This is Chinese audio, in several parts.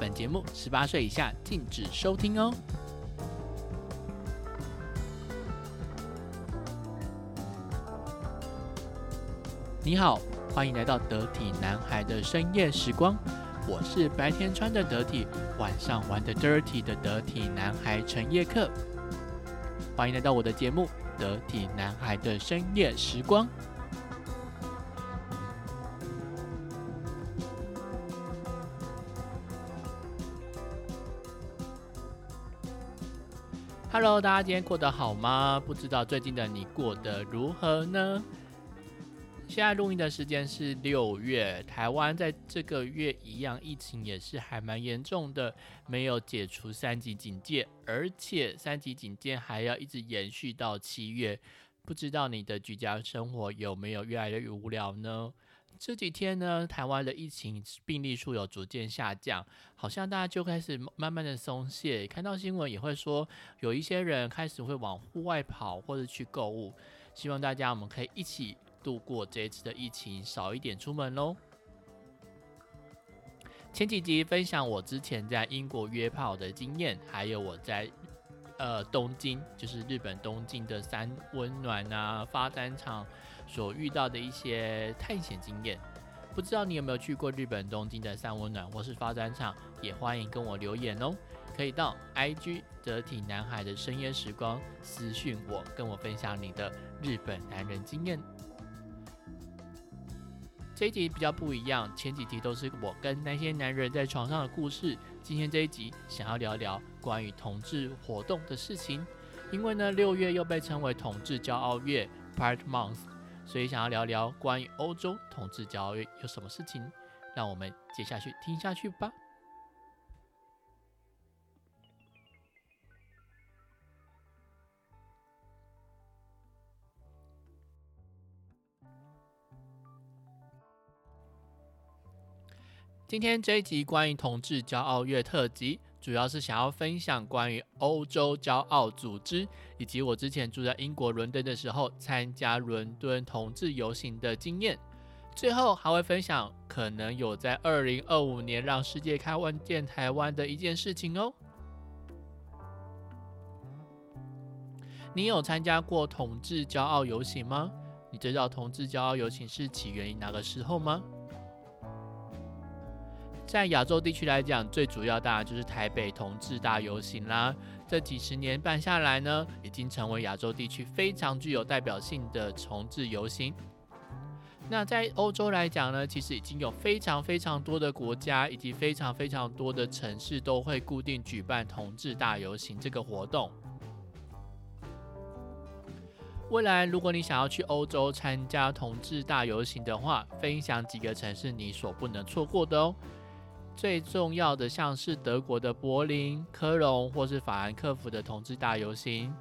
本节目十八岁以下禁止收听哦。你好，欢迎来到得体男孩的深夜时光。我是白天穿的得体，晚上玩的 dirty 的得体男孩陈叶克。欢迎来到我的节目《得体男孩的深夜时光》。Hello，大家今天过得好吗？不知道最近的你过得如何呢？现在录音的时间是六月，台湾在这个月一样疫情也是还蛮严重的，没有解除三级警戒，而且三级警戒还要一直延续到七月。不知道你的居家生活有没有越来越无聊呢？这几天呢，台湾的疫情病例数有逐渐下降，好像大家就开始慢慢的松懈。看到新闻也会说，有一些人开始会往户外跑或者去购物。希望大家我们可以一起。度过这一次的疫情，少一点出门喽。前几集分享我之前在英国约炮的经验，还有我在呃东京，就是日本东京的三温暖啊发展场所遇到的一些探险经验。不知道你有没有去过日本东京的三温暖或是发展场？也欢迎跟我留言哦。可以到 IG 得体男孩的深夜时光私讯我，跟我分享你的日本男人经验。这一集比较不一样，前几集都是我跟那些男人在床上的故事。今天这一集想要聊聊关于同志活动的事情，因为呢六月又被称为同志骄傲月 （Pride Month），所以想要聊聊关于欧洲同志骄傲月有什么事情。让我们接下去听下去吧。今天这一集关于同志骄傲月特辑，主要是想要分享关于欧洲骄傲组织，以及我之前住在英国伦敦的时候参加伦敦同志游行的经验。最后还会分享可能有在二零二五年让世界看见台湾的一件事情哦。你有参加过同志骄傲游行吗？你知道同志骄傲游行是起源于哪个时候吗？在亚洲地区来讲，最主要当然就是台北同志大游行啦。这几十年办下来呢，已经成为亚洲地区非常具有代表性的同志游行。那在欧洲来讲呢，其实已经有非常非常多的国家以及非常非常多的城市都会固定举办同志大游行这个活动。未来如果你想要去欧洲参加同志大游行的话，分享几个城市你所不能错过的哦。最重要的像是德国的柏林、科隆，或是法兰克福的同志大游行。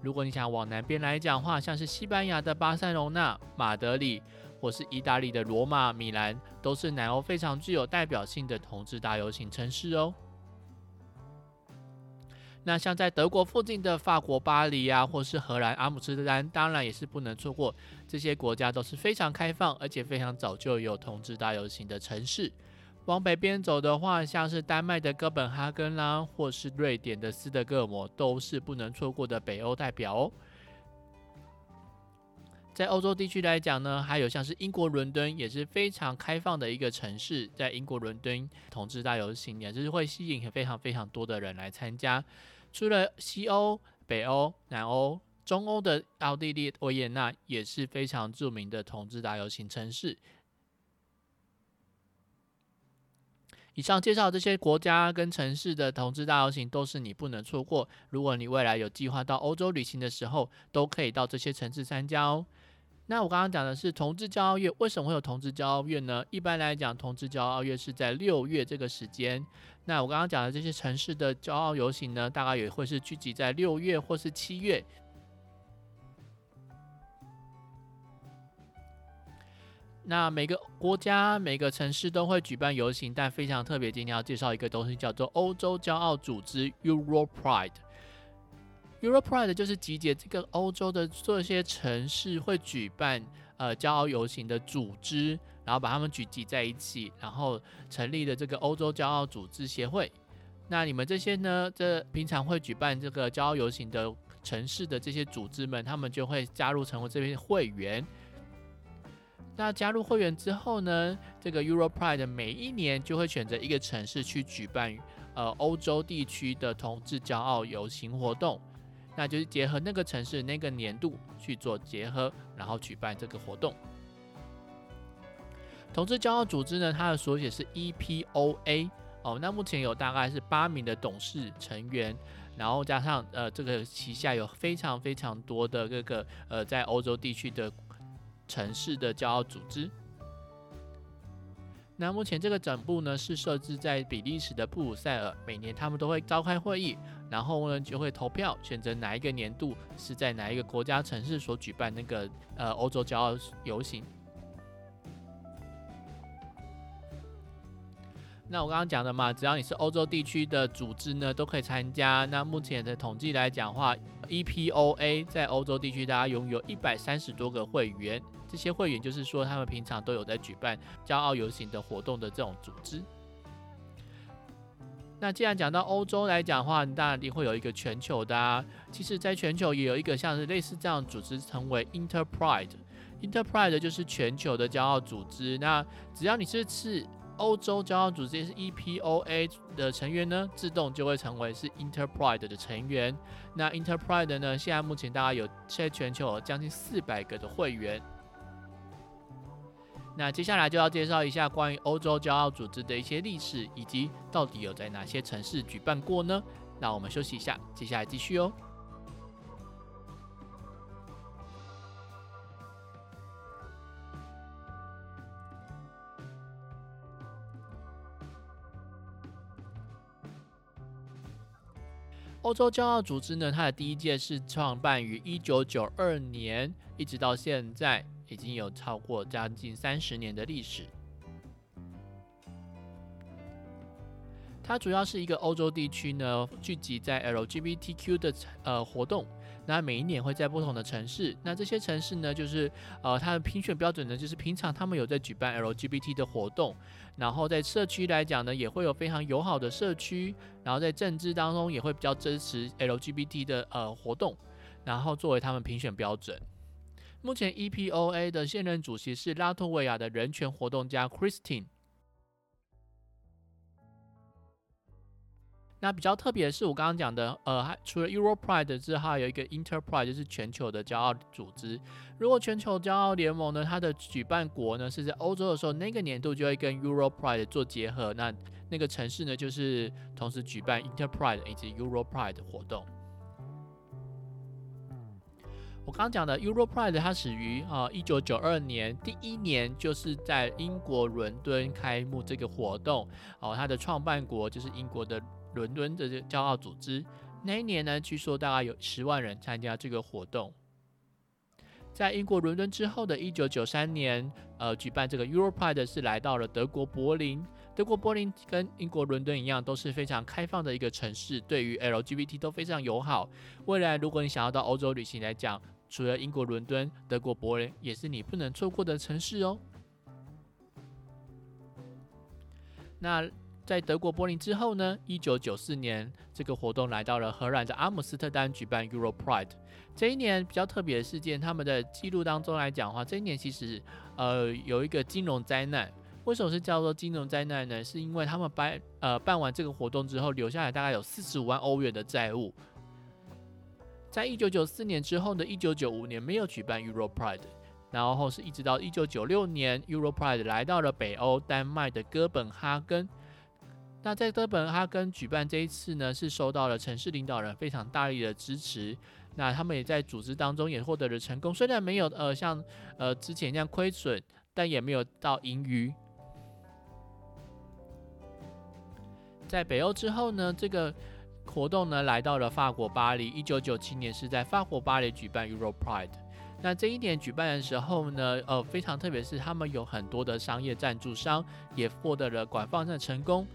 如果你想往南边来讲话，像是西班牙的巴塞隆纳、马德里，或是意大利的罗马、米兰，都是南欧非常具有代表性的同志大游行城市哦。那像在德国附近的法国巴黎啊，或是荷兰阿姆斯特丹，当然也是不能错过。这些国家都是非常开放，而且非常早就有同志大游行的城市。往北边走的话，像是丹麦的哥本哈根啦，或是瑞典的斯德哥尔摩，都是不能错过的北欧代表哦。在欧洲地区来讲呢，还有像是英国伦敦，也是非常开放的一个城市。在英国伦敦，同志大游行也是会吸引非常非常多的人来参加。除了西欧、北欧、南欧、中欧的奥地利维也纳，也是非常著名的同志大游行城市。以上介绍这些国家跟城市的同志大游行都是你不能错过。如果你未来有计划到欧洲旅行的时候，都可以到这些城市参加哦。那我刚刚讲的是同志骄傲月，为什么会有同志骄傲月呢？一般来讲，同志骄傲月是在六月这个时间。那我刚刚讲的这些城市的骄傲游行呢，大概也会是聚集在六月或是七月。那每个国家、每个城市都会举办游行，但非常特别，今天要介绍一个东西，叫做欧洲骄傲组织 （Euro Pride）。Euro Pride 就是集结这个欧洲的这些城市会举办呃骄傲游行的组织。然后把他们聚集在一起，然后成立了这个欧洲骄傲组织协会。那你们这些呢，这平常会举办这个骄傲游行的城市的这些组织们，他们就会加入成为这边会员。那加入会员之后呢，这个 Euro Pride 每一年就会选择一个城市去举办呃欧洲地区的同志骄傲游行活动，那就是结合那个城市那个年度去做结合，然后举办这个活动。同志骄傲组织呢，它的缩写是 EPOA 哦。那目前有大概是八名的董事成员，然后加上呃这个旗下有非常非常多的这个呃在欧洲地区的城市的骄傲组织。那目前这个总部呢是设置在比利时的布鲁塞尔，每年他们都会召开会议，然后呢就会投票选择哪一个年度是在哪一个国家城市所举办那个呃欧洲骄傲游行。那我刚刚讲的嘛，只要你是欧洲地区的组织呢，都可以参加。那目前的统计来讲的话，EPOA 在欧洲地区，大家拥有一百三十多个会员。这些会员就是说，他们平常都有在举办骄傲游行的活动的这种组织。那既然讲到欧洲来讲的话，当然会有一个全球的啊。其实，在全球也有一个像是类似这样组织，称为 Interpride。Interpride 就是全球的骄傲组织。那只要你是是欧洲骄傲组织是 EPOA 的成员呢，自动就会成为是 Interpride 的成员。那 Interpride 呢，现在目前大概有在全球有将近四百个的会员。那接下来就要介绍一下关于欧洲骄傲组织的一些历史，以及到底有在哪些城市举办过呢？那我们休息一下，接下来继续哦。欧洲骄傲组织呢，它的第一届是创办于一九九二年，一直到现在已经有超过将近三十年的历史。它主要是一个欧洲地区呢，聚集在 LGBTQ 的呃活动。那每一年会在不同的城市，那这些城市呢，就是呃，它的评选标准呢，就是平常他们有在举办 LGBT 的活动，然后在社区来讲呢，也会有非常友好的社区，然后在政治当中也会比较支持 LGBT 的呃活动，然后作为他们评选标准。目前 EPOA 的现任主席是拉脱维亚的人权活动家 Christine。那比较特别的是，我刚刚讲的，呃，除了 Euro Pride 之外，还有一个 Inter Pride，就是全球的骄傲组织。如果全球骄傲联盟呢，它的举办国呢是在欧洲的时候，那个年度就会跟 Euro Pride 做结合。那那个城市呢，就是同时举办 Inter Pride 以及 Euro Pride 活动。我刚刚讲的 Euro Pride，它始于啊一九九二年，第一年就是在英国伦敦开幕这个活动。哦，它的创办国就是英国的。伦敦的这骄傲组织，那一年呢，据说大概有十万人参加这个活动。在英国伦敦之后的一九九三年，呃，举办这个 Euro Pride 是来到了德国柏林。德国柏林跟英国伦敦一样，都是非常开放的一个城市，对于 LGBT 都非常友好。未来如果你想要到欧洲旅行来讲，除了英国伦敦，德国柏林也是你不能错过的城市哦。那。在德国柏林之后呢，一九九四年这个活动来到了荷兰的阿姆斯特丹举办 Euro Pride。这一年比较特别的事件，他们的记录当中来讲的话，这一年其实呃有一个金融灾难。为什么是叫做金融灾难呢？是因为他们办呃办完这个活动之后，留下来大概有四十五万欧元的债务。在一九九四年之后的一九九五年没有举办 Euro Pride，然后是一直到一九九六年 Euro Pride 来到了北欧丹麦的哥本哈根。那在哥本哈根举办这一次呢，是受到了城市领导人非常大力的支持。那他们也在组织当中也获得了成功，虽然没有呃像呃之前一样亏损，但也没有到盈余。在北欧之后呢，这个活动呢来到了法国巴黎。一九九七年是在法国巴黎举办 Euro Pride。那这一年举办的时候呢，呃非常特别是他们有很多的商业赞助商，也获得了广泛的成功。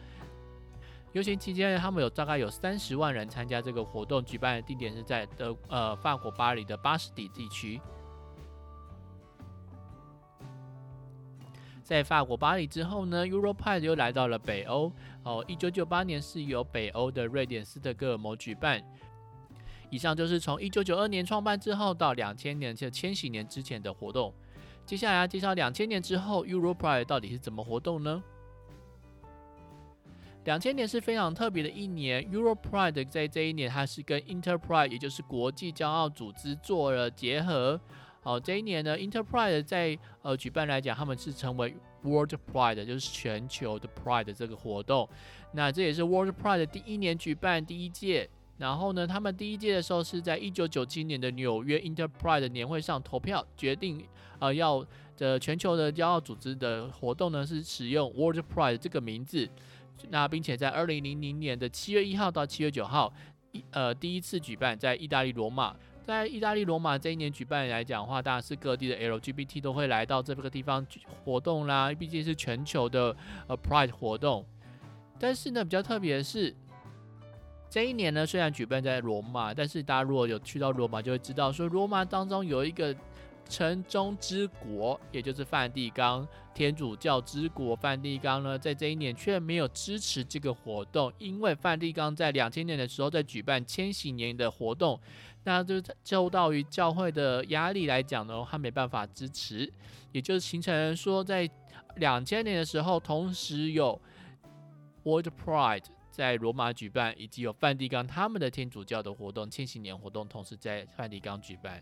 游行期间，他们有大概有三十万人参加这个活动，举办的地点是在德呃法国巴黎的巴士底地区。在法国巴黎之后呢，Europride 又来到了北欧。哦，一九九八年是由北欧的瑞典斯德哥尔摩举办。以上就是从一九九二年创办之后到两千年，就千禧年之前的活动。接下来介绍两千年之后 Europride 到底是怎么活动呢？两千年是非常特别的一年，Europride 在这一年它是跟 Interpride，也就是国际骄傲组织做了结合。好，这一年呢，Interpride 在呃举办来讲，他们是成为 World Pride，就是全球的 Pride 这个活动。那这也是 World Pride 第一年举办第一届。然后呢，他们第一届的时候是在一九九七年的纽约 Interpride 年会上投票决定，呃，要的全球的骄傲组织的活动呢是使用 World Pride 这个名字。那并且在二零零零年的七月一号到七月九号，一呃第一次举办在意大利罗马。在意大利罗马这一年举办来讲的话，当然是各地的 LGBT 都会来到这个地方活动啦，毕竟是全球的呃 Pride 活动。但是呢，比较特别的是。这一年呢，虽然举办在罗马，但是大家如果有去到罗马，就会知道说，罗马当中有一个城中之国，也就是梵蒂冈天主教之国。梵蒂冈呢，在这一年却没有支持这个活动，因为梵蒂冈在两千年的时候在举办千禧年的活动，那就受到于教会的压力来讲呢，他没办法支持，也就是形成说，在两千年的时候，同时有 World Pride。在罗马举办，以及有梵蒂冈他们的天主教的活动，千禧年活动同时在梵蒂冈举办。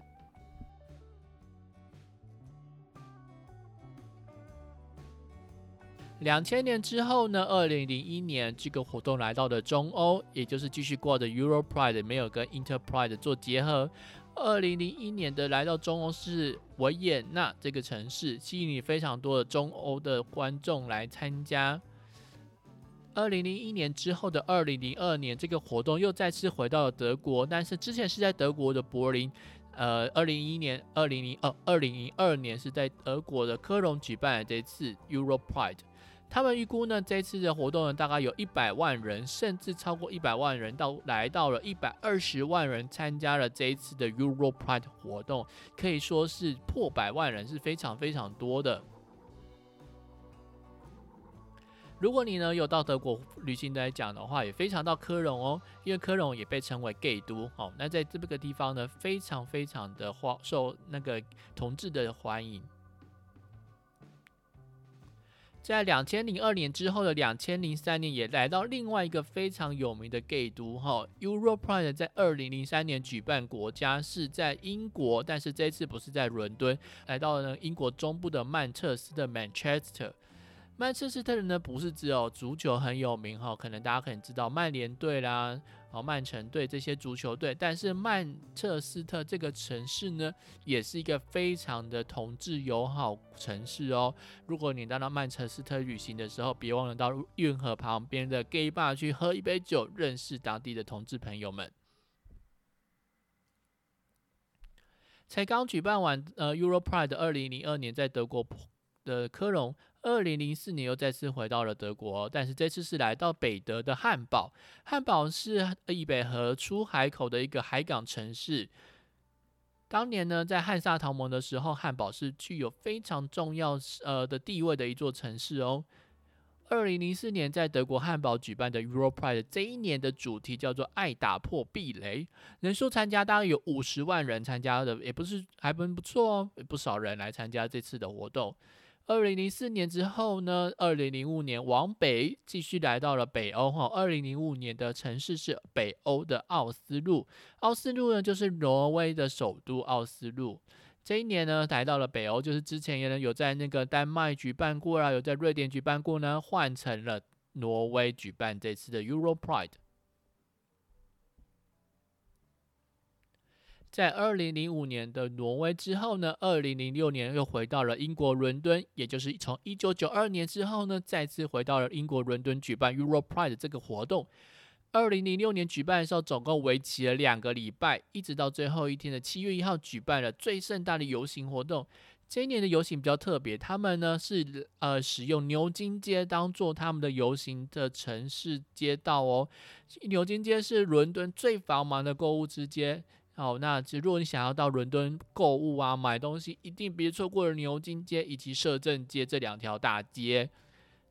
两千年之后呢？二零零一年这个活动来到了中欧，也就是继续过的 Euro Pride 没有跟 Inter Pride 做结合。二零零一年的来到中欧是维也纳这个城市，吸引非常多的中欧的观众来参加。二零零一年之后的二零零二年，这个活动又再次回到了德国，但是之前是在德国的柏林。呃，二零一一年、二零零二、二零零二年是在德国的科隆举办的这次 Euro Pride。他们预估呢，这次的活动呢，大概有一百万人，甚至超过一百万人，到来到了一百二十万人参加了这一次的 Euro Pride 活动，可以说是破百万人，是非常非常多的。如果你呢有到德国旅行来讲的话，也非常到科隆哦，因为科隆也被称为 gay 都哦。那在这个地方呢，非常非常的受那个同志的欢迎。在两千零二年之后的两千零三年，也来到另外一个非常有名的 gay 都哈，Euro Pride 在二零零三年举办，国家是在英国，但是这次不是在伦敦，来到了英国中部的曼彻斯特 Manchester。曼彻斯特人呢，不是只有足球很有名哈，可能大家可能知道曼联队啦，哦曼城队这些足球队，但是曼彻斯特这个城市呢，也是一个非常的同志友好城市哦。如果你到到曼彻斯特旅行的时候，别忘了到运河旁边的 gay bar 去喝一杯酒，认识当地的同志朋友们。才刚举办完呃 Euro Pride 二零零二年在德国的科隆。二零零四年又再次回到了德国，但是这次是来到北德的汉堡。汉堡是易北河出海口的一个海港城市。当年呢，在汉萨同盟的时候，汉堡是具有非常重要呃的地位的一座城市哦。二零零四年在德国汉堡举办的 Euro Pride，这一年的主题叫做“爱打破壁垒”，人数参加大概有五十万人参加的，也不是还不不错哦，不少人来参加这次的活动。二零零四年之后呢？二零零五年往北继续来到了北欧哈。二零零五年的城市是北欧的奥斯陆，奥斯陆呢就是挪威的首都奥斯陆。这一年呢来到了北欧，就是之前有有在那个丹麦举办过啊，有在瑞典举办过呢，换成了挪威举办这次的 Euro Pride。在二零零五年的挪威之后呢，二零零六年又回到了英国伦敦，也就是从一九九二年之后呢，再次回到了英国伦敦举办 Euro Pride 这个活动。二零零六年举办的时候，总共为期了两个礼拜，一直到最后一天的七月一号，举办了最盛大的游行活动。这一年的游行比较特别，他们呢是呃使用牛津街当做他们的游行的城市街道哦。牛津街是伦敦最繁忙的购物之街。好，那其实如果你想要到伦敦购物啊、买东西，一定别错过了牛津街以及摄政街这两条大街。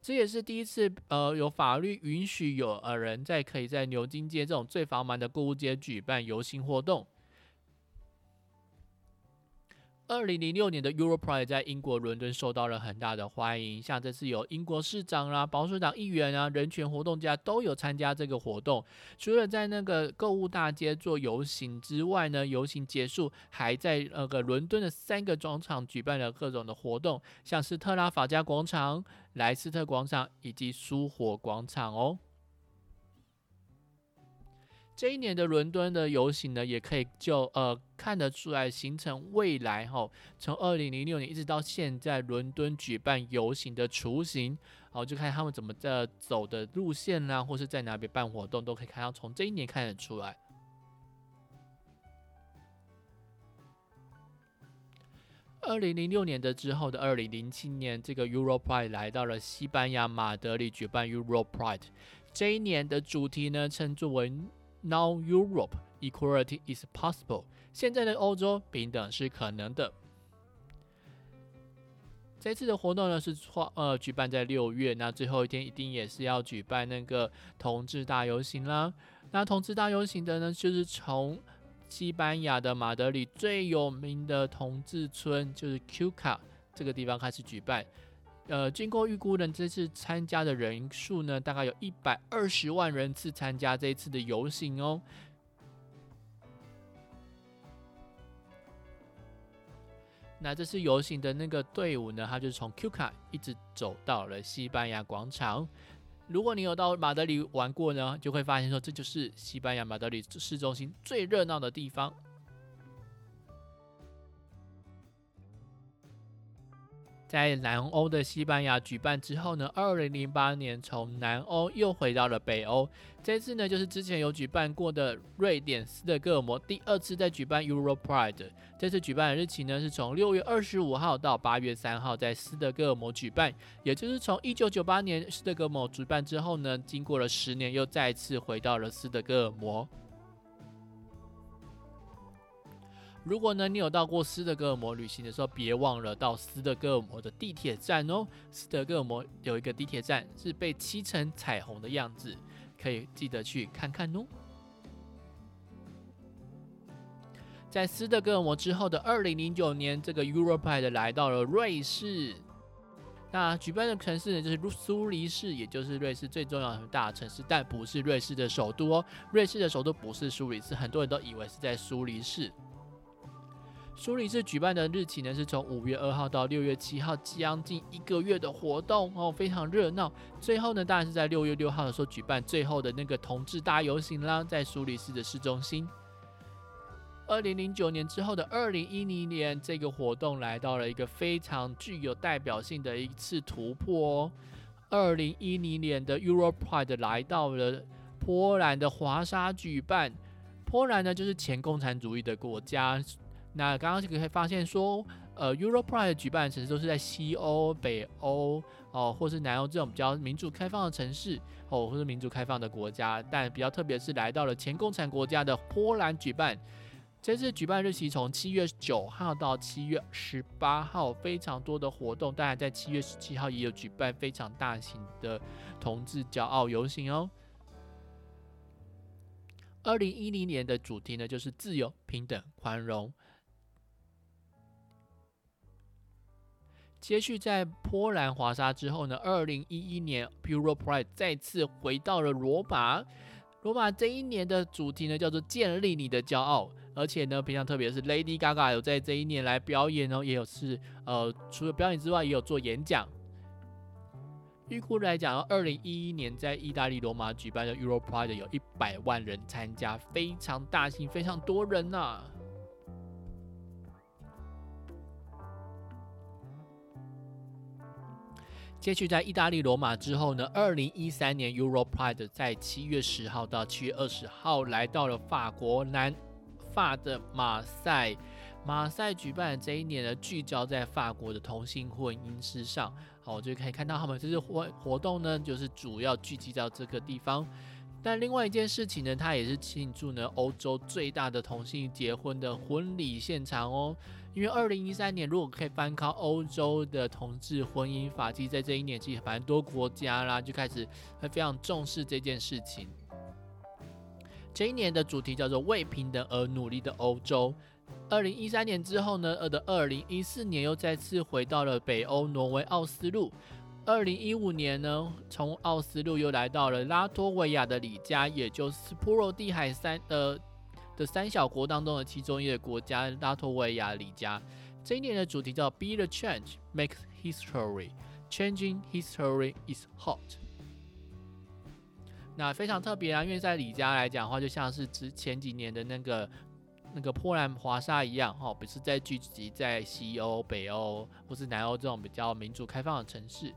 这也是第一次，呃，有法律允许有呃人在可以在牛津街这种最繁忙的购物街举办游行活动。二零零六年的 Euro Pride 在英国伦敦受到了很大的欢迎，像这次有英国市长啦、保守党议员啊、人权活动家都有参加这个活动。除了在那个购物大街做游行之外呢，游行结束还在那个伦敦的三个广场举办了各种的活动，像是特拉法加广场、莱斯特广场以及苏活广场哦。这一年的伦敦的游行呢，也可以就呃看得出来形成未来哈，从二零零六年一直到现在，伦敦举办游行的雏形，哦，就看他们怎么在走的路线啦，或是在哪边办活动，都可以看到从这一年看得出来。二零零六年的之后的二零零七年，这个 Euro Pride 来到了西班牙马德里举办 Euro Pride，这一年的主题呢称作为。Now Europe equality is possible。现在的欧洲平等是可能的。这次的活动呢是创呃举办在六月，那最后一天一定也是要举办那个同志大游行啦。那同志大游行的呢，就是从西班牙的马德里最有名的同志村，就是 Q 卡这个地方开始举办。呃，经过预估呢，这次参加的人数呢，大概有一百二十万人次参加这一次的游行哦。那这次游行的那个队伍呢，它就从 Q 卡一直走到了西班牙广场。如果你有到马德里玩过呢，就会发现说，这就是西班牙马德里市中心最热闹的地方。在南欧的西班牙举办之后呢，二零零八年从南欧又回到了北欧。这次呢，就是之前有举办过的瑞典斯德哥尔摩第二次在举办 Euro Pride。这次举办的日期呢，是从六月二十五号到八月三号在斯德哥尔摩举办。也就是从一九九八年斯德哥尔摩举办之后呢，经过了十年，又再次回到了斯德哥尔摩。如果呢，你有到过斯德哥尔摩旅行的时候，别忘了到斯德哥尔摩的地铁站哦。斯德哥尔摩有一个地铁站是被漆成彩虹的样子，可以记得去看看哦。在斯德哥尔摩之后的二零零九年，这个 Europe 来到了瑞士。那举办的城市呢，就是苏黎世，也就是瑞士最重要的大城市，但不是瑞士的首都哦。瑞士的首都不是苏黎世，很多人都以为是在苏黎世。苏黎世举办的日期呢，是从五月二号到六月七号，将近一个月的活动哦，非常热闹。最后呢，当然是在六月六号的时候举办最后的那个同志大游行啦，在苏黎世的市中心。二零零九年之后的二零一零年，这个活动来到了一个非常具有代表性的一次突破哦。二零一零年的 Euro Pride 来到了波兰的华沙举办，波兰呢就是前共产主义的国家。那刚刚就可以发现说，呃，Euro Pride 举办的城市都是在西欧、北欧哦，或是南欧这种比较民主开放的城市哦，或是民主开放的国家。但比较特别是来到了前共产国家的波兰举办。这次举办日期从七月九号到七月十八号，非常多的活动。当然，在七月十七号也有举办非常大型的同志骄傲游行哦。二零一零年的主题呢，就是自由、平等、宽容。接续在波兰华沙之后呢，二零一一年 Euro Pride 再次回到了罗马。罗马这一年的主题呢叫做建立你的骄傲，而且呢平常特别是 Lady Gaga 有在这一年来表演哦，也有是呃除了表演之外也有做演讲。预估来讲，二零一一年在意大利罗马举办的 Euro Pride 有一百万人参加，非常大型，非常多人呐。接续在意大利罗马之后呢，二零一三年 Euro Pride 在七月十号到七月二十号来到了法国南法的马赛。马赛举办的这一年呢，聚焦在法国的同性婚姻之上。好，我就可以看到他们这次活活动呢，就是主要聚集到这个地方。但另外一件事情呢，它也是庆祝呢欧洲最大的同性结婚的婚礼现场哦。因为二零一三年如果可以翻看欧洲的同志婚姻法，其实在这一年其实蛮多国家啦就开始会非常重视这件事情。这一年的主题叫做“为平等而努力的欧洲”。二零一三年之后呢，呃的二零一四年又再次回到了北欧挪威奥斯陆。二零一五年呢，从奥斯陆又来到了拉脱维亚的里加，也就是波罗的海三呃的三小国当中的其中一个国家——拉脱维亚里加。这一年的主题叫 “Be the Change, Make History, Changing History is Hot”。那非常特别啊，因为在里加来讲的话，就像是之前几年的那个那个波兰华沙一样，哈，不是在聚集在西欧、北欧或是南欧这种比较民主开放的城市。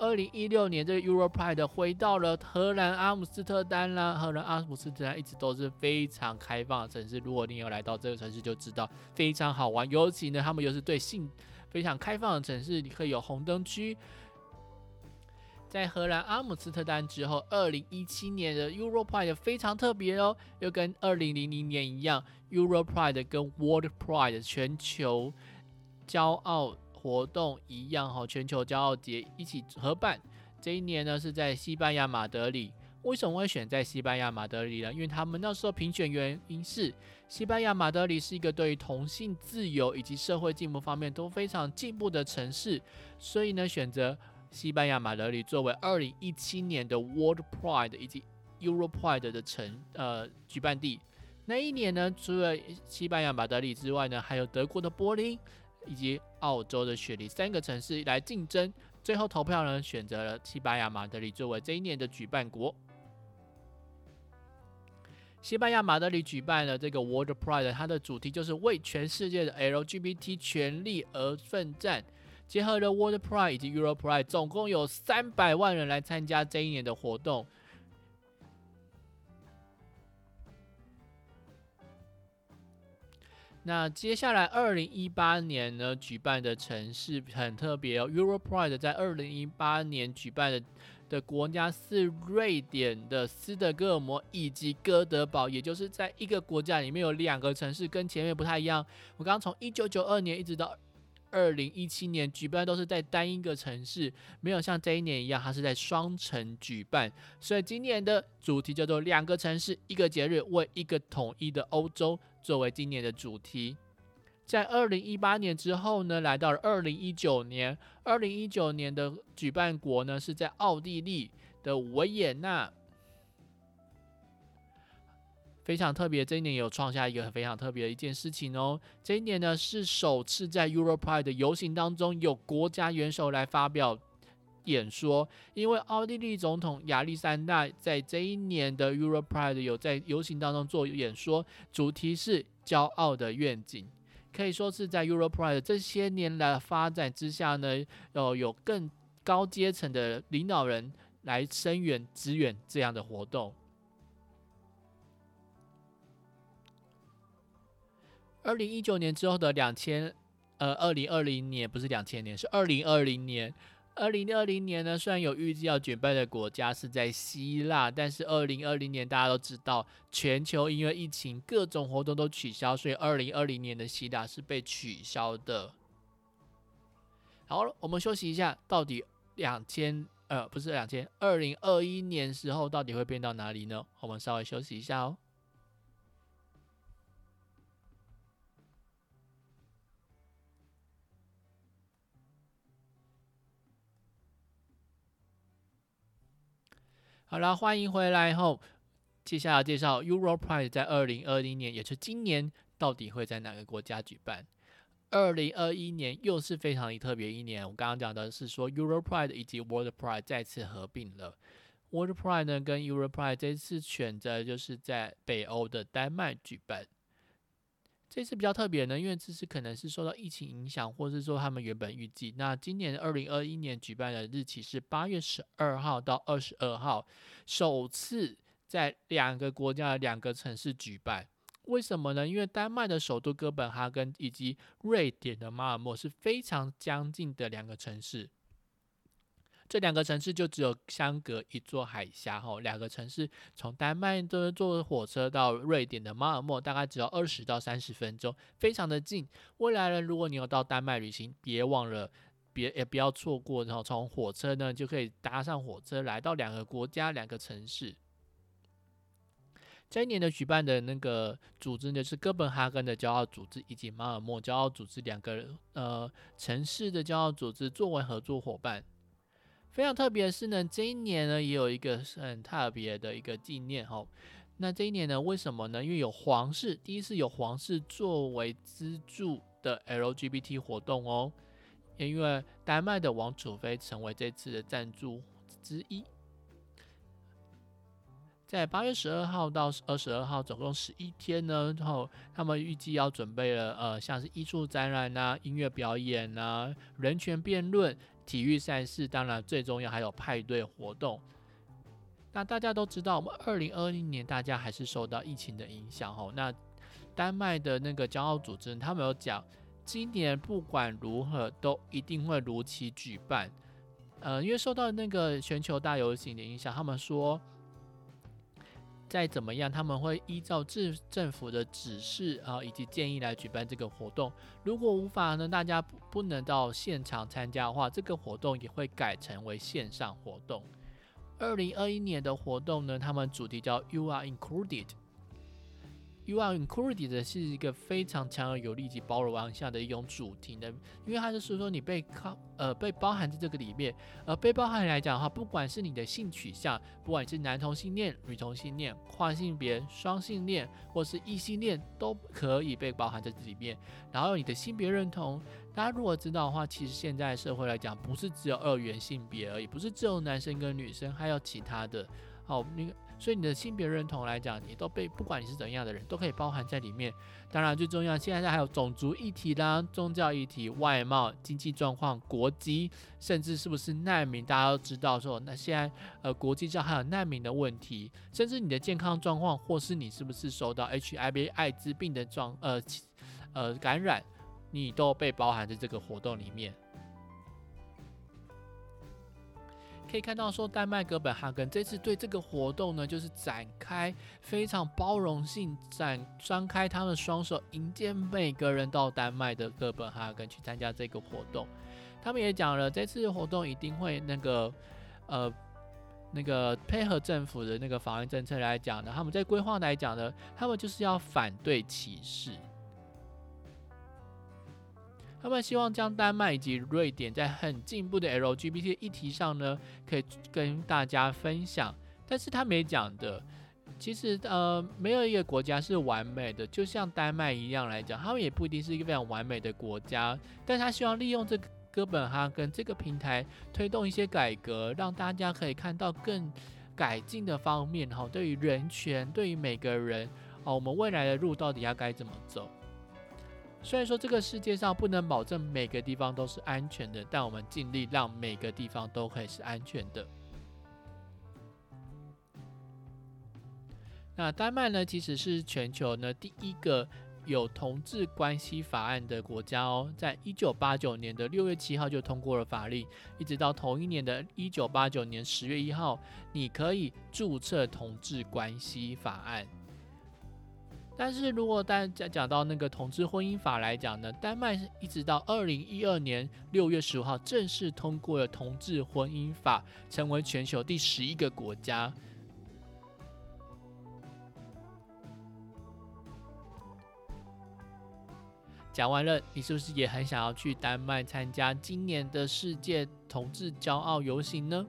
二零一六年，这个 Euro Pride 回到了荷兰阿姆斯特丹啦。荷兰阿姆斯特丹一直都是非常开放的城市，如果你有来到这个城市，就知道非常好玩。尤其呢，他们又是对性非常开放的城市，你可以有红灯区。在荷兰阿姆斯特丹之后，二零一七年的 Euro Pride 非常特别哦，又跟二零零零年一样，Euro Pride 跟 World Pride 全球骄傲。活动一样哈，全球骄傲节一起合办。这一年呢是在西班牙马德里。为什么会选在西班牙马德里呢？因为他们那时候评选原因是西班牙马德里是一个对于同性自由以及社会进步方面都非常进步的城市，所以呢选择西班牙马德里作为二零一七年的 World Pride 以及 Euro Pride 的城呃举办地。那一年呢，除了西班牙马德里之外呢，还有德国的柏林。以及澳洲的雪梨三个城市来竞争，最后投票呢选择了西班牙马德里作为这一年的举办国。西班牙马德里举办了这个 World Pride，它的主题就是为全世界的 LGBT 权利而奋战。结合了 World Pride 以及 Euro Pride，总共有三百万人来参加这一年的活动。那接下来，二零一八年呢举办的城市很特别哦，Euro Pride 在二零一八年举办的的国家是瑞典的斯德哥尔摩以及哥德堡，也就是在一个国家里面有两个城市，跟前面不太一样。我刚刚从一九九二年一直到二零一七年举办都是在单一个城市，没有像这一年一样，它是在双城举办。所以今年的主题叫做两个城市一个节日，为一个统一的欧洲。作为今年的主题，在二零一八年之后呢，来到了二零一九年。二零一九年的举办国呢是在奥地利的维也纳，非常特别。这一年有创下一个非常特别的一件事情哦。这一年呢是首次在 Euro Pride 的游行当中，有国家元首来发表。演说，因为奥地利总统亚历山大在这一年的 Euro Pride 有在游行当中做演说，主题是骄傲的愿景，可以说是在 Euro Pride 这些年来发展之下呢，呃，有更高阶层的领导人来声援支援这样的活动。二零一九年之后的两千，呃，二零二零年不是两千年，是二零二零年。二零二零年呢，虽然有预计要举办的国家是在希腊，但是二零二零年大家都知道，全球因为疫情各种活动都取消，所以二零二零年的希腊是被取消的。好了，我们休息一下，到底两千呃不是两千，二零二一年时候到底会变到哪里呢？我们稍微休息一下哦。好了，欢迎回来后，接下来介绍 Euro Pride 在二零二零年，也是今年，到底会在哪个国家举办？二零二一年又是非常特别一年。我刚刚讲的是说 Euro Pride 以及 World Pride 再次合并了。World Pride 呢跟 Euro Pride 这次选择就是在北欧的丹麦举办。这次比较特别呢，因为这次可能是受到疫情影响，或是说他们原本预计，那今年二零二一年举办的日期是八月十二号到二十二号，首次在两个国家的两个城市举办。为什么呢？因为丹麦的首都哥本哈根以及瑞典的马尔默是非常将近的两个城市。这两个城市就只有相隔一座海峡哈，两个城市从丹麦的坐火车到瑞典的马尔默大概只要二十到三十分钟，非常的近。未来呢，如果你有到丹麦旅行，别忘了别也不要错过，然后从火车呢就可以搭上火车来到两个国家两个城市。这一年的举办的那个组织呢是哥本哈根的骄傲组织以及马尔默骄傲组织两个呃城市的骄傲组织作为合作伙伴。非常特别的是呢，这一年呢也有一个很特别的一个纪念哈。那这一年呢，为什么呢？因为有皇室，第一次有皇室作为资助的 LGBT 活动哦。因为丹麦的王储妃成为这次的赞助之一。在八月十二号到二十二号，总共十一天呢。然后他们预计要准备了呃，像是艺术展览啊、音乐表演啊、人权辩论。体育赛事当然最重要，还有派对活动。那大家都知道，我们二零二零年大家还是受到疫情的影响哦。那丹麦的那个骄傲组织，他们有讲，今年不管如何都一定会如期举办。呃，因为受到那个全球大游行的影响，他们说。再怎么样，他们会依照政政府的指示啊以及建议来举办这个活动。如果无法呢，大家不能到现场参加的话，这个活动也会改成为线上活动。二零二一年的活动呢，他们主题叫 “You Are Included”。You are included 是一个非常强而有力及包容往下的一种主题的，因为它就是说你被靠呃被包含在这个里面，而被包含来讲的话，不管是你的性取向，不管是男同性恋、女同性恋、跨性别、双性恋或是异性恋，都可以被包含在这里面。然后你的性别认同，大家如果知道的话，其实现在社会来讲，不是只有二元性别而已，不是只有男生跟女生，还有其他的。好，那个。所以你的性别认同来讲，你都被不管你是怎样的人，都可以包含在里面。当然最重要，现在还有种族议题啦、宗教议题、外貌、经济状况、国籍，甚至是不是难民，大家都知道说，那现在呃国际上还有难民的问题，甚至你的健康状况，或是你是不是受到 HIV 艾滋病的状呃呃感染，你都被包含在这个活动里面。可以看到，说丹麦哥本哈根这次对这个活动呢，就是展开非常包容性，展张开他们双手，迎接每个人到丹麦的哥本哈根去参加这个活动。他们也讲了，这次活动一定会那个呃那个配合政府的那个防疫政策来讲呢，他们在规划来讲呢，他们就是要反对歧视。他们希望将丹麦以及瑞典在很进步的 LGBT 议题上呢，可以跟大家分享。但是他没讲的，其实呃，没有一个国家是完美的，就像丹麦一样来讲，他们也不一定是一个非常完美的国家。但他希望利用这个哥本哈根这个平台，推动一些改革，让大家可以看到更改进的方面。哈，对于人权，对于每个人，哦，我们未来的路到底要该怎么走？虽然说这个世界上不能保证每个地方都是安全的，但我们尽力让每个地方都可以是安全的。那丹麦呢，其实是全球呢第一个有同志关系法案的国家哦，在一九八九年的六月七号就通过了法律，一直到同一年的一九八九年十月一号，你可以注册同志关系法案。但是如果大家讲到那个同志婚姻法来讲呢，丹麦一直到二零一二年六月十五号正式通过了同志婚姻法，成为全球第十一个国家。讲完了，你是不是也很想要去丹麦参加今年的世界同志骄傲游行呢？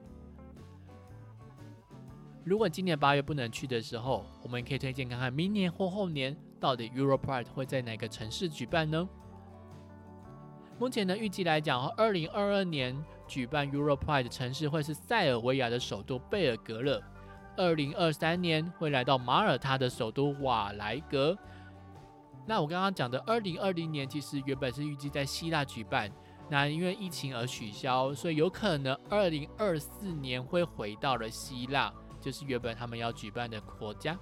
如果今年八月不能去的时候，我们可以推荐看看明年或后年到底 Euro Pride 会在哪个城市举办呢？目前呢，预计来讲，二零二二年举办 Euro Pride 的城市会是塞尔维亚的首都贝尔格勒，二零二三年会来到马耳他的首都瓦莱格。那我刚刚讲的二零二零年，其实原本是预计在希腊举办，那因为疫情而取消，所以有可能二零二四年会回到了希腊。就是原本他们要举办的国家，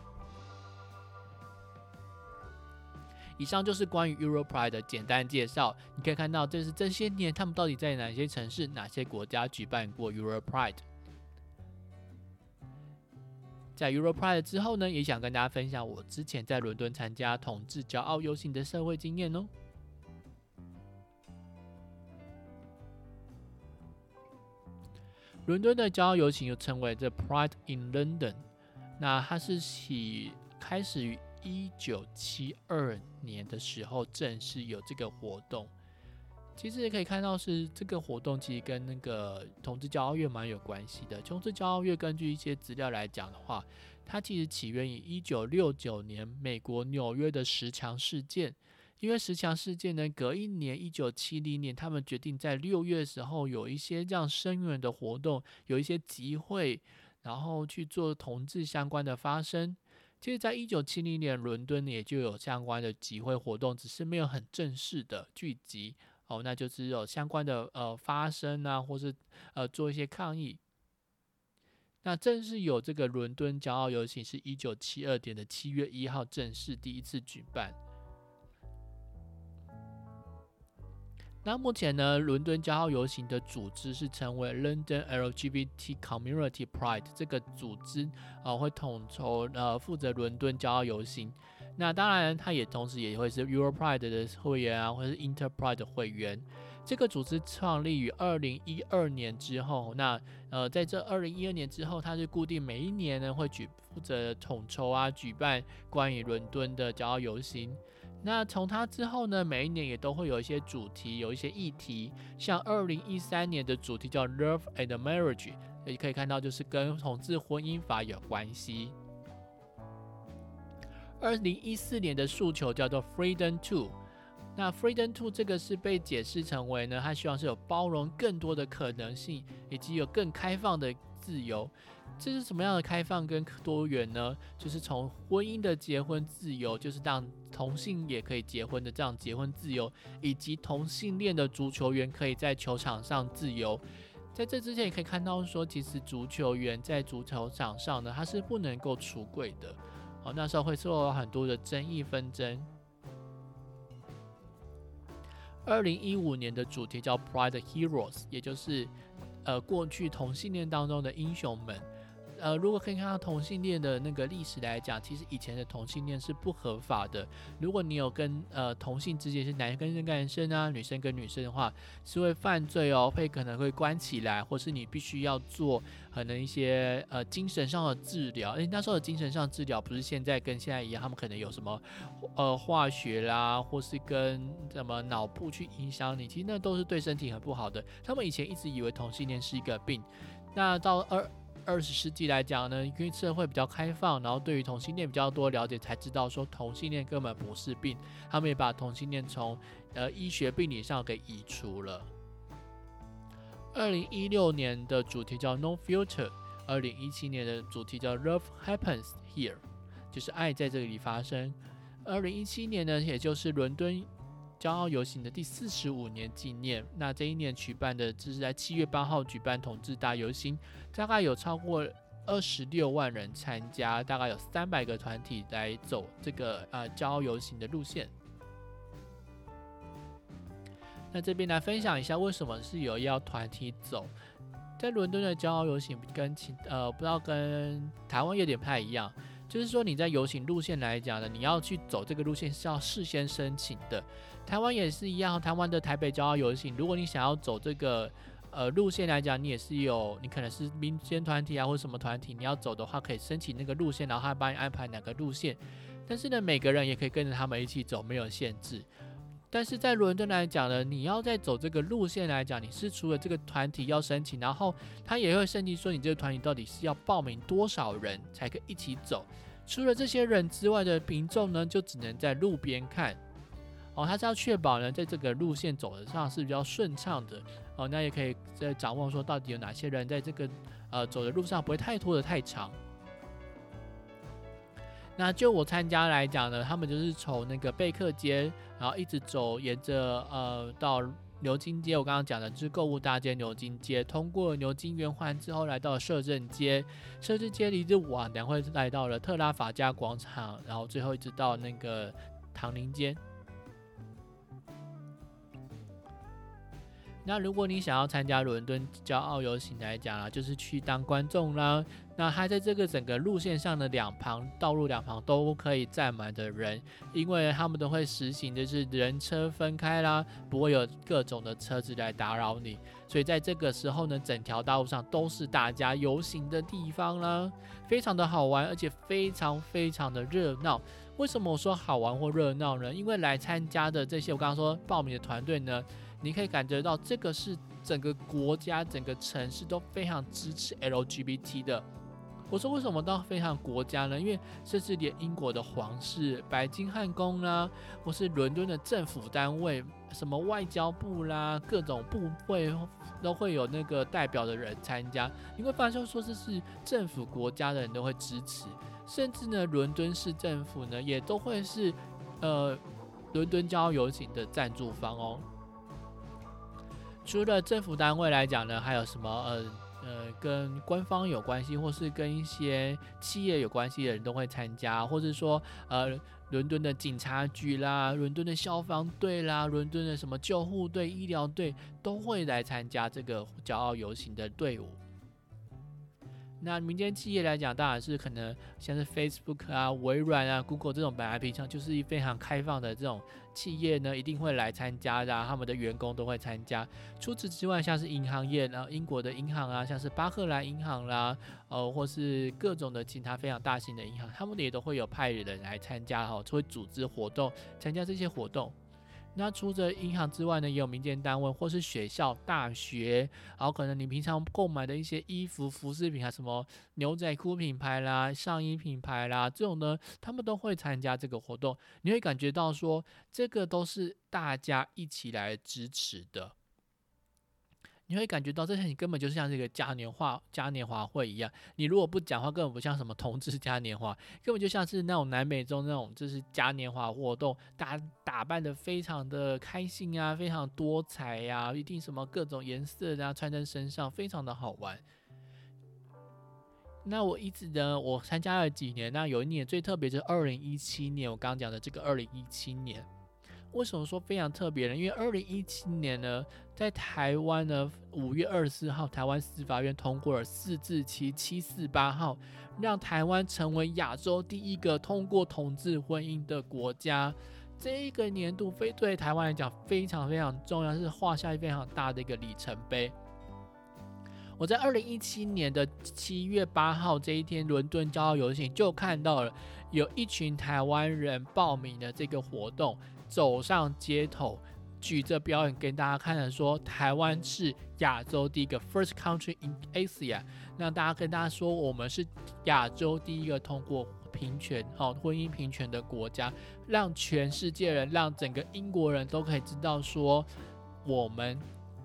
以上就是关于 Euro Pride 的简单介绍。你可以看到，这是这些年他们到底在哪些城市、哪些国家举办过 Euro Pride。在 Euro Pride 之后呢，也想跟大家分享我之前在伦敦参加统治骄傲游行的社会经验哦。伦敦的骄傲游行又称为 The Pride in London，那它是起开始于一九七二年的时候正式有这个活动。其实也可以看到是这个活动其实跟那个同志骄傲月蛮有关系的。同志骄傲月根据一些资料来讲的话，它其实起源于一九六九年美国纽约的十强事件。因为十强事件呢，隔一年，一九七零年，他们决定在六月的时候有一些这样声援的活动，有一些集会，然后去做同志相关的发声。其实，在一九七零年，伦敦也就有相关的集会活动，只是没有很正式的聚集哦，那就只有相关的呃发声啊，或是呃做一些抗议。那正式有这个伦敦骄傲游行，是一九七二年的七月一号正式第一次举办。那目前呢，伦敦骄傲游行的组织是称为 London LGBT Community Pride 这个组织啊，会统筹呃负责伦敦骄傲游行。那当然，它也同时也会是 Euro Pride 的会员啊，或者是 Inter Pride 的会员。这个组织创立于二零一二年之后，那呃在这二零一二年之后，它是固定每一年呢会举负责统筹啊举办关于伦敦的骄傲游行。那从它之后呢，每一年也都会有一些主题，有一些议题，像二零一三年的主题叫 Love and Marriage，也可以看到就是跟同志婚姻法有关系。二零一四年的诉求叫做 Freedom to，那 Freedom to 这个是被解释成为呢，他希望是有包容更多的可能性，以及有更开放的自由。这是什么样的开放跟多元呢？就是从婚姻的结婚自由，就是让同性也可以结婚的这样结婚自由，以及同性恋的足球员可以在球场上自由。在这之前也可以看到说，其实足球员在足球场上呢，他是不能够出柜的。哦，那时候会受到很多的争议纷争。二零一五年的主题叫 Pride Heroes，也就是呃过去同性恋当中的英雄们。呃，如果可以看到同性恋的那个历史来讲，其实以前的同性恋是不合法的。如果你有跟呃同性之间是男生跟男生啊，女生跟女生的话，是会犯罪哦，会可能会关起来，或是你必须要做可能一些呃精神上的治疗。诶，那时候的精神上治疗不是现在跟现在一样，他们可能有什么呃化学啦，或是跟什么脑部去影响你，其实那都是对身体很不好的。他们以前一直以为同性恋是一个病，那到二。二十世纪来讲呢，因为社会比较开放，然后对于同性恋比较多了解，才知道说同性恋根本不是病。他们也把同性恋从呃医学病理上给移除了。二零一六年的主题叫 No Future，二零一七年的主题叫 Love Happens Here，就是爱在这里发生。二零一七年呢，也就是伦敦。骄傲游行的第四十五年纪念，那这一年举办的，这是在七月八号举办同志大游行，大概有超过二十六万人参加，大概有三百个团体来走这个呃骄傲游行的路线。那这边来分享一下，为什么是有要团体走？在伦敦的骄傲游行跟其呃不知道跟台湾有点不太一样，就是说你在游行路线来讲呢，你要去走这个路线是要事先申请的。台湾也是一样，台湾的台北骄傲游行，如果你想要走这个呃路线来讲，你也是有，你可能是民间团体啊，或者什么团体，你要走的话，可以申请那个路线，然后他帮你安排哪个路线。但是呢，每个人也可以跟着他们一起走，没有限制。但是在伦敦来讲呢，你要在走这个路线来讲，你是除了这个团体要申请，然后他也会申请说你这个团体到底是要报名多少人才可以一起走。除了这些人之外的民众呢，就只能在路边看。哦，他是要确保呢，在这个路线走的上是比较顺畅的。哦，那也可以在掌握说，到底有哪些人在这个呃走的路上不会太拖的太长。那就我参加来讲呢，他们就是从那个贝克街，然后一直走，沿着呃到牛津街。我刚刚讲的就是购物大街牛津街，通过牛津圆环之后，来到摄政街。摄政街离着往，然后来到了特拉法加广场，然后最后一直到那个唐宁街。那如果你想要参加伦敦骄傲游行来讲啊，就是去当观众啦。那它在这个整个路线上的两旁道路两旁都可以站满的人，因为他们都会实行的是人车分开啦，不会有各种的车子来打扰你。所以在这个时候呢，整条道路上都是大家游行的地方啦，非常的好玩，而且非常非常的热闹。为什么我说好玩或热闹呢？因为来参加的这些我刚刚说报名的团队呢，你可以感觉到这个是整个国家、整个城市都非常支持 LGBT 的。我说为什么到非常国家呢？因为甚至连英国的皇室、白金汉宫啦，或是伦敦的政府单位，什么外交部啦，各种部会都会有那个代表的人参加。你会发现说这是政府国家的人都会支持，甚至呢，伦敦市政府呢也都会是呃伦敦郊游行的赞助方哦。除了政府单位来讲呢，还有什么呃？呃，跟官方有关系，或是跟一些企业有关系的人都会参加，或者说，呃，伦敦的警察局啦，伦敦的消防队啦，伦敦的什么救护队、医疗队都会来参加这个骄傲游行的队伍。那民间企业来讲，当然是可能像是 Facebook 啊、微软啊、Google 这种本来平常就是非常开放的这种企业呢，一定会来参加的，他们的员工都会参加。除此之外，像是银行业，然后英国的银行啊，像是巴赫兰银行啦，呃，或是各种的其他非常大型的银行，他们也都会有派人来参加哈，会组织活动，参加这些活动。那除了银行之外呢，也有民间单位或是学校、大学，然后可能你平常购买的一些衣服、服饰品啊，什么牛仔裤品牌啦、上衣品牌啦，这种呢，他们都会参加这个活动。你会感觉到说，这个都是大家一起来支持的。你会感觉到，这些你根本就是像这个嘉年华、嘉年华会一样。你如果不讲话，根本不像什么同志嘉年华，根本就像是那种南美洲那种，就是嘉年华活动，大家打扮的非常的开心啊，非常多彩呀，一定什么各种颜色啊穿在身上，非常的好玩。那我一直呢，我参加了几年，那有一年最特别就是二零一七年，我刚刚讲的这个二零一七年。为什么说非常特别呢？因为二零一七年呢，在台湾呢，五月二十四号，台湾司法院通过了四至七七四八号，让台湾成为亚洲第一个通过同志婚姻的国家。这一个年度非对台湾来讲非常非常重要，是画下非常大的一个里程碑。我在二零一七年的七月八号这一天，伦敦骄傲游行就看到了有一群台湾人报名的这个活动。走上街头，举着表演给大家看的，说台湾是亚洲第一个 first country in Asia，让大家跟大家说，我们是亚洲第一个通过平权，哦婚姻平权的国家，让全世界人，让整个英国人都可以知道说，我们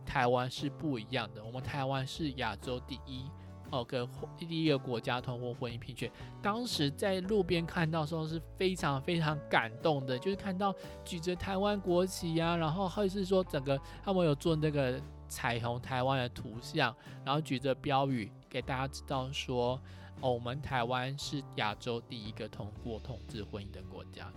台湾是不一样的，我们台湾是亚洲第一。哦，跟第一个国家通过婚姻平权，当时在路边看到时候是非常非常感动的，就是看到举着台湾国旗呀，然后或者是说整个他们有做那个彩虹台湾的图像，然后举着标语给大家知道说，哦，我们台湾是亚洲第一个通过同志婚姻的国家。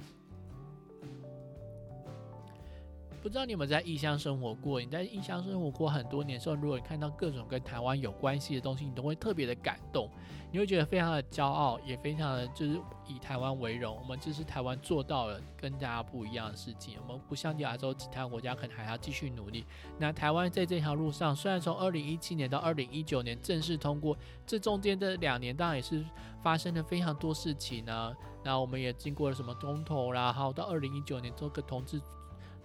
不知道你有没有在异乡生活过？你在异乡生活过很多年的时候，如果你看到各种跟台湾有关系的东西，你都会特别的感动，你会觉得非常的骄傲，也非常的就是以台湾为荣。我们就是台湾做到了跟大家不一样的事情，我们不像亚洲其他国家可能还要继续努力。那台湾在这条路上，虽然从二零一七年到二零一九年正式通过，这中间的两年当然也是发生了非常多事情呢。那我们也经过了什么公投啦，还有到二零一九年做个同志。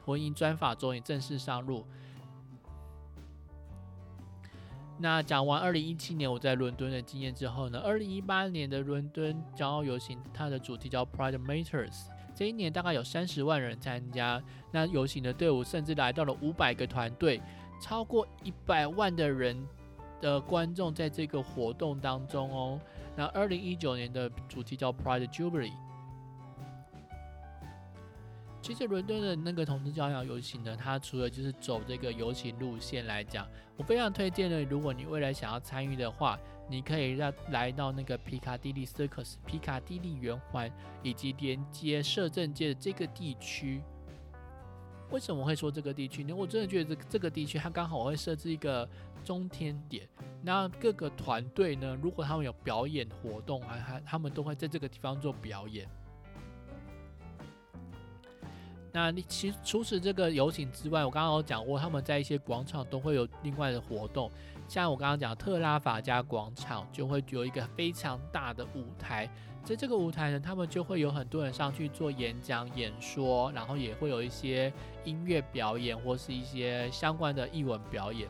婚姻专法终于正式上路。那讲完二零一七年我在伦敦的经验之后呢，二零一八年的伦敦骄傲游行，它的主题叫 Pride Matters。这一年大概有三十万人参加，那游行的队伍甚至来到了五百个团队，超过一百万的人的观众在这个活动当中哦。那二零一九年的主题叫 Pride Jubilee。其实伦敦的那个同志骄傲游行呢，它除了就是走这个游行路线来讲，我非常推荐呢。如果你未来想要参与的话，你可以让来到那个皮卡迪利 Circus 皮卡迪利圆环以及连接摄政街的这个地区。为什么会说这个地区呢？我真的觉得这这个地区它刚好会设置一个中天点，那各个团队呢，如果他们有表演活动，还还他们都会在这个地方做表演。那你其除此这个游行之外，我刚刚有讲过，他们在一些广场都会有另外的活动，像我刚刚讲特拉法加广场就会有一个非常大的舞台，在这个舞台呢，他们就会有很多人上去做演讲、演说，然后也会有一些音乐表演或是一些相关的艺文表演。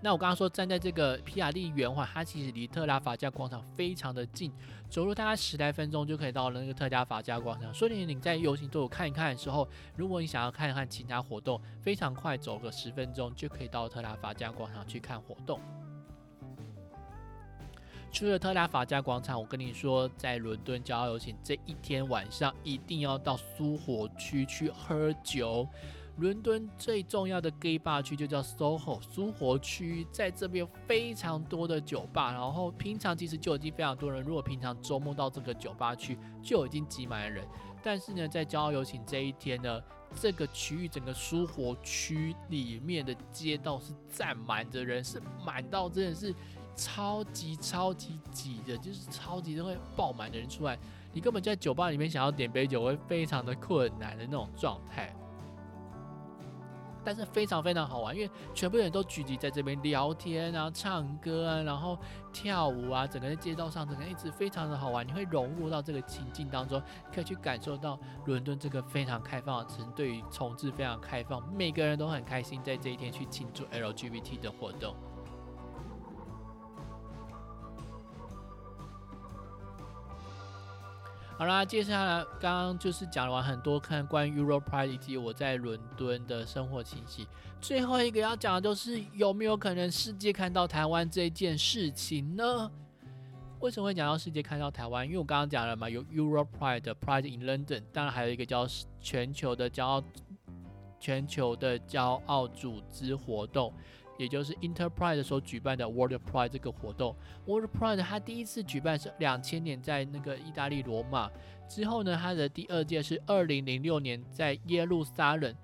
那我刚刚说站在这个皮亚利圆环，它其实离特拉法加广场非常的近，走路大概十来分钟就可以到那个特拉法加广场。所以你在游行队伍看一看的时候，如果你想要看一看其他活动，非常快，走个十分钟就可以到特拉法加广场去看活动。除了特拉法加广场，我跟你说，在伦敦骄傲游行这一天晚上，一定要到苏活区去喝酒。伦敦最重要的 gay bar 区就叫 SoHo 苏活区，在这边非常多的酒吧，然后平常其实就已经非常多人。如果平常周末到这个酒吧区，就已经挤满了人。但是呢，在骄傲游行这一天呢，这个区域整个苏活区里面的街道是站满着人，是满到真的是超级超级挤的，就是超级都会爆满的人出来，你根本就在酒吧里面想要点杯酒会非常的困难的那种状态。但是非常非常好玩，因为全部人都聚集在这边聊天啊、唱歌啊，然后跳舞啊，整个在街道上，整个一直非常的好玩。你会融入到这个情境当中，可以去感受到伦敦这个非常开放的城，对于重置非常开放，每个人都很开心在这一天去庆祝 LGBT 的活动。好啦，接下来刚刚就是讲完很多看关于 Euro Pride 以及我在伦敦的生活情形。最后一个要讲的就是有没有可能世界看到台湾这件事情呢？为什么会讲到世界看到台湾？因为我刚刚讲了嘛，有 Euro Pride 的 Pride in London，当然还有一个叫全球的骄傲全球的骄傲组织活动。也就是 Enterprise 所举办的 World Pride 这个活动，World Pride 它第一次举办是两千年在那个意大利罗马，之后呢，它的第二届是二零零六年在耶路撒冷，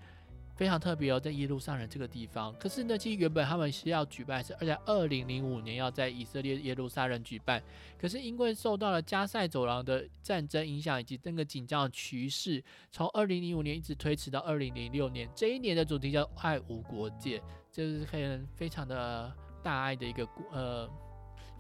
非常特别哦，在耶路撒冷这个地方。可是呢，其实原本他们是要举办是而在二零零五年要在以色列耶路撒冷举办，可是因为受到了加塞走廊的战争影响以及那个紧张的局势，从二零零五年一直推迟到二零零六年。这一年的主题叫爱无国界。就是可以非常的大爱的一个呃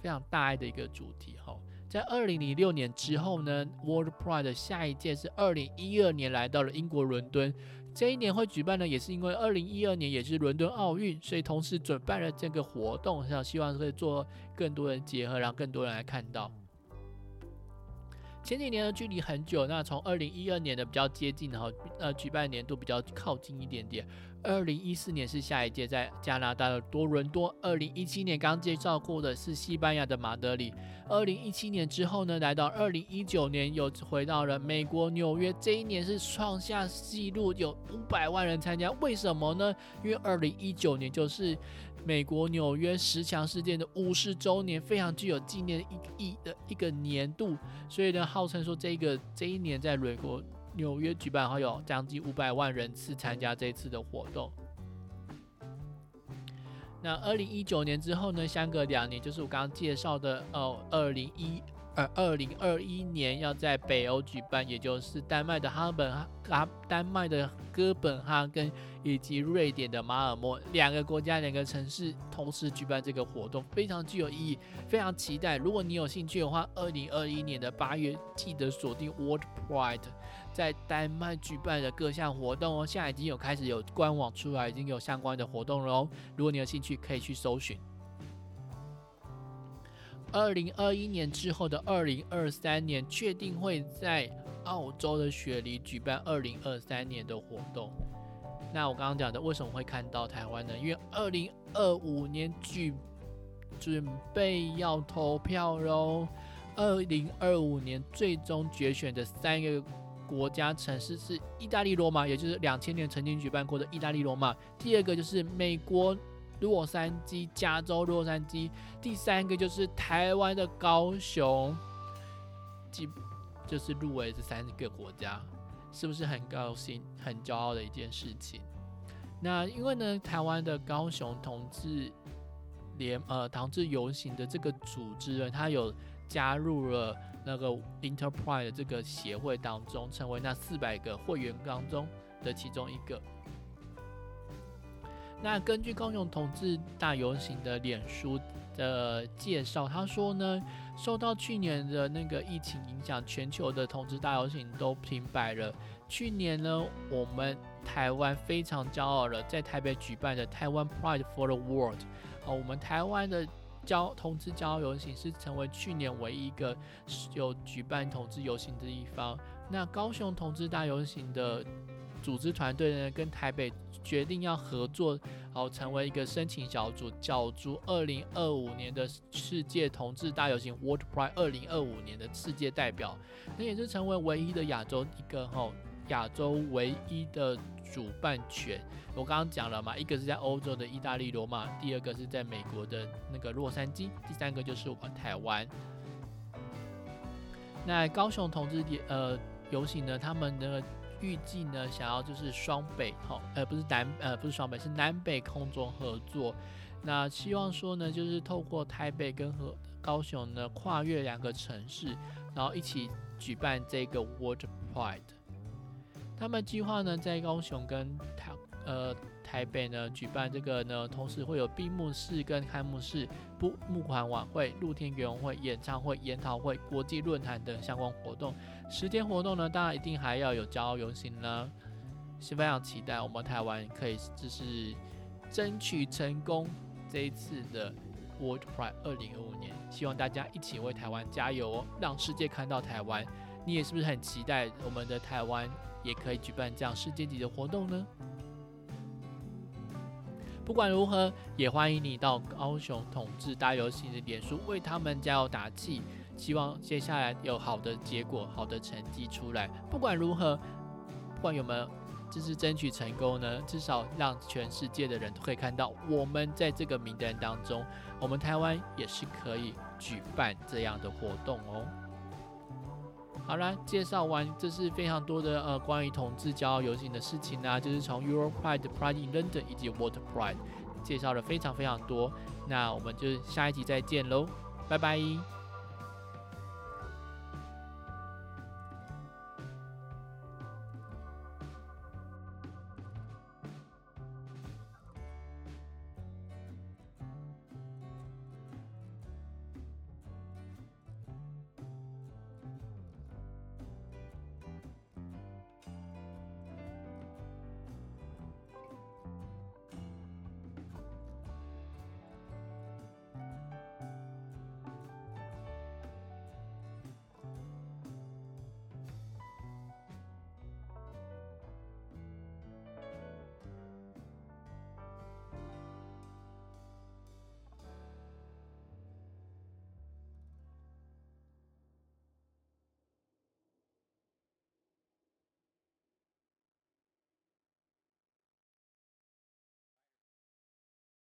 非常大爱的一个主题哈，在二零零六年之后呢，World Pride 的下一届是二零一二年来到了英国伦敦，这一年会举办呢，也是因为二零一二年也是伦敦奥运，所以同时准备了这个活动，想希望可以做更多人结合，让更多人来看到。前几年的距离很久，那从二零一二年的比较接近，然后呃举办年度比较靠近一点点。二零一四年是下一届，在加拿大的多伦多。二零一七年刚介绍过的是西班牙的马德里。二零一七年之后呢，来到二零一九年又回到了美国纽约。这一年是创下纪录，有五百万人参加。为什么呢？因为二零一九年就是美国纽约十强事件的五十周年，非常具有纪念意义的一个年度。所以呢，号称说这个这一年在美国。纽约举办，还有将近五百万人次参加这次的活动。那二零一九年之后呢？相隔两年，就是我刚刚介绍的哦，二零一呃二零二一年要在北欧举办，也就是丹麦的哈本哈，丹麦的哥本哈根以及瑞典的马尔默两个国家两个城市同时举办这个活动，非常具有意义，非常期待。如果你有兴趣的话，二零二一年的八月记得锁定 World Pride。在丹麦举办的各项活动哦，现在已经有开始有官网出来，已经有相关的活动了哦。如果你有兴趣，可以去搜寻。二零二一年之后的二零二三年，确定会在澳洲的雪梨举办二零二三年的活动。那我刚刚讲的，为什么会看到台湾呢？因为二零二五年举准备要投票喽。二零二五年最终决选的三个。国家城市是意大利罗马，也就是两千年曾经举办过的意大利罗马。第二个就是美国洛杉矶，加州洛杉矶。第三个就是台湾的高雄，即就是入围这三个国家。是不是很高兴、很骄傲的一件事情？那因为呢，台湾的高雄同志联呃同志游行的这个组织呢，他有加入了那个 Enterprise 这个协会当中，成为那四百个会员当中的其中一个。那根据高雄同志大游行的脸书的介绍，他说呢，受到去年的那个疫情影响，全球的同志大游行都停摆了。去年呢，我们台湾非常骄傲了，在台北举办的台湾 Pride for the World，哦，我们台湾的交同志骄傲游行是成为去年唯一一个有举办同志游行的地方。那高雄同志大游行的组织团队呢，跟台北。决定要合作，然后成为一个申请小组，角逐二零二五年的世界同志大游行 （World Pride） 二零二五年的世界代表，那也是成为唯一的亚洲一个哈亚洲唯一的主办权。我刚刚讲了嘛，一个是在欧洲的意大利罗马，第二个是在美国的那个洛杉矶，第三个就是我们台湾。那高雄同志呃游行呢，他们的。预计呢，想要就是双北，哈，呃，不是南，呃，不是双北，是南北空中合作。那希望说呢，就是透过台北跟和高雄呢，跨越两个城市，然后一起举办这个 World Pride。他们计划呢，在高雄跟台，呃。台北呢举办这个呢，同时会有闭幕式跟开幕式、不募款晚会、露天园会、演唱会、研讨会、国际论坛等相关活动。十天活动呢，当然一定还要有骄傲游行呢，是非常期待我们台湾可以就是争取成功这一次的 World Pride 二零二五年，希望大家一起为台湾加油哦，让世界看到台湾。你也是不是很期待我们的台湾也可以举办这样世界级的活动呢？不管如何，也欢迎你到高雄统治大游行的脸书为他们加油打气，希望接下来有好的结果、好的成绩出来。不管如何，不管有没有这是争取成功呢，至少让全世界的人都可以看到，我们在这个名单当中，我们台湾也是可以举办这样的活动哦。好啦，介绍完这是非常多的呃关于同志骄傲游行的事情啊，就是从 Euro Pride、Pride in London 以及 Water Pride 介绍了非常非常多。那我们就下一集再见喽，拜拜。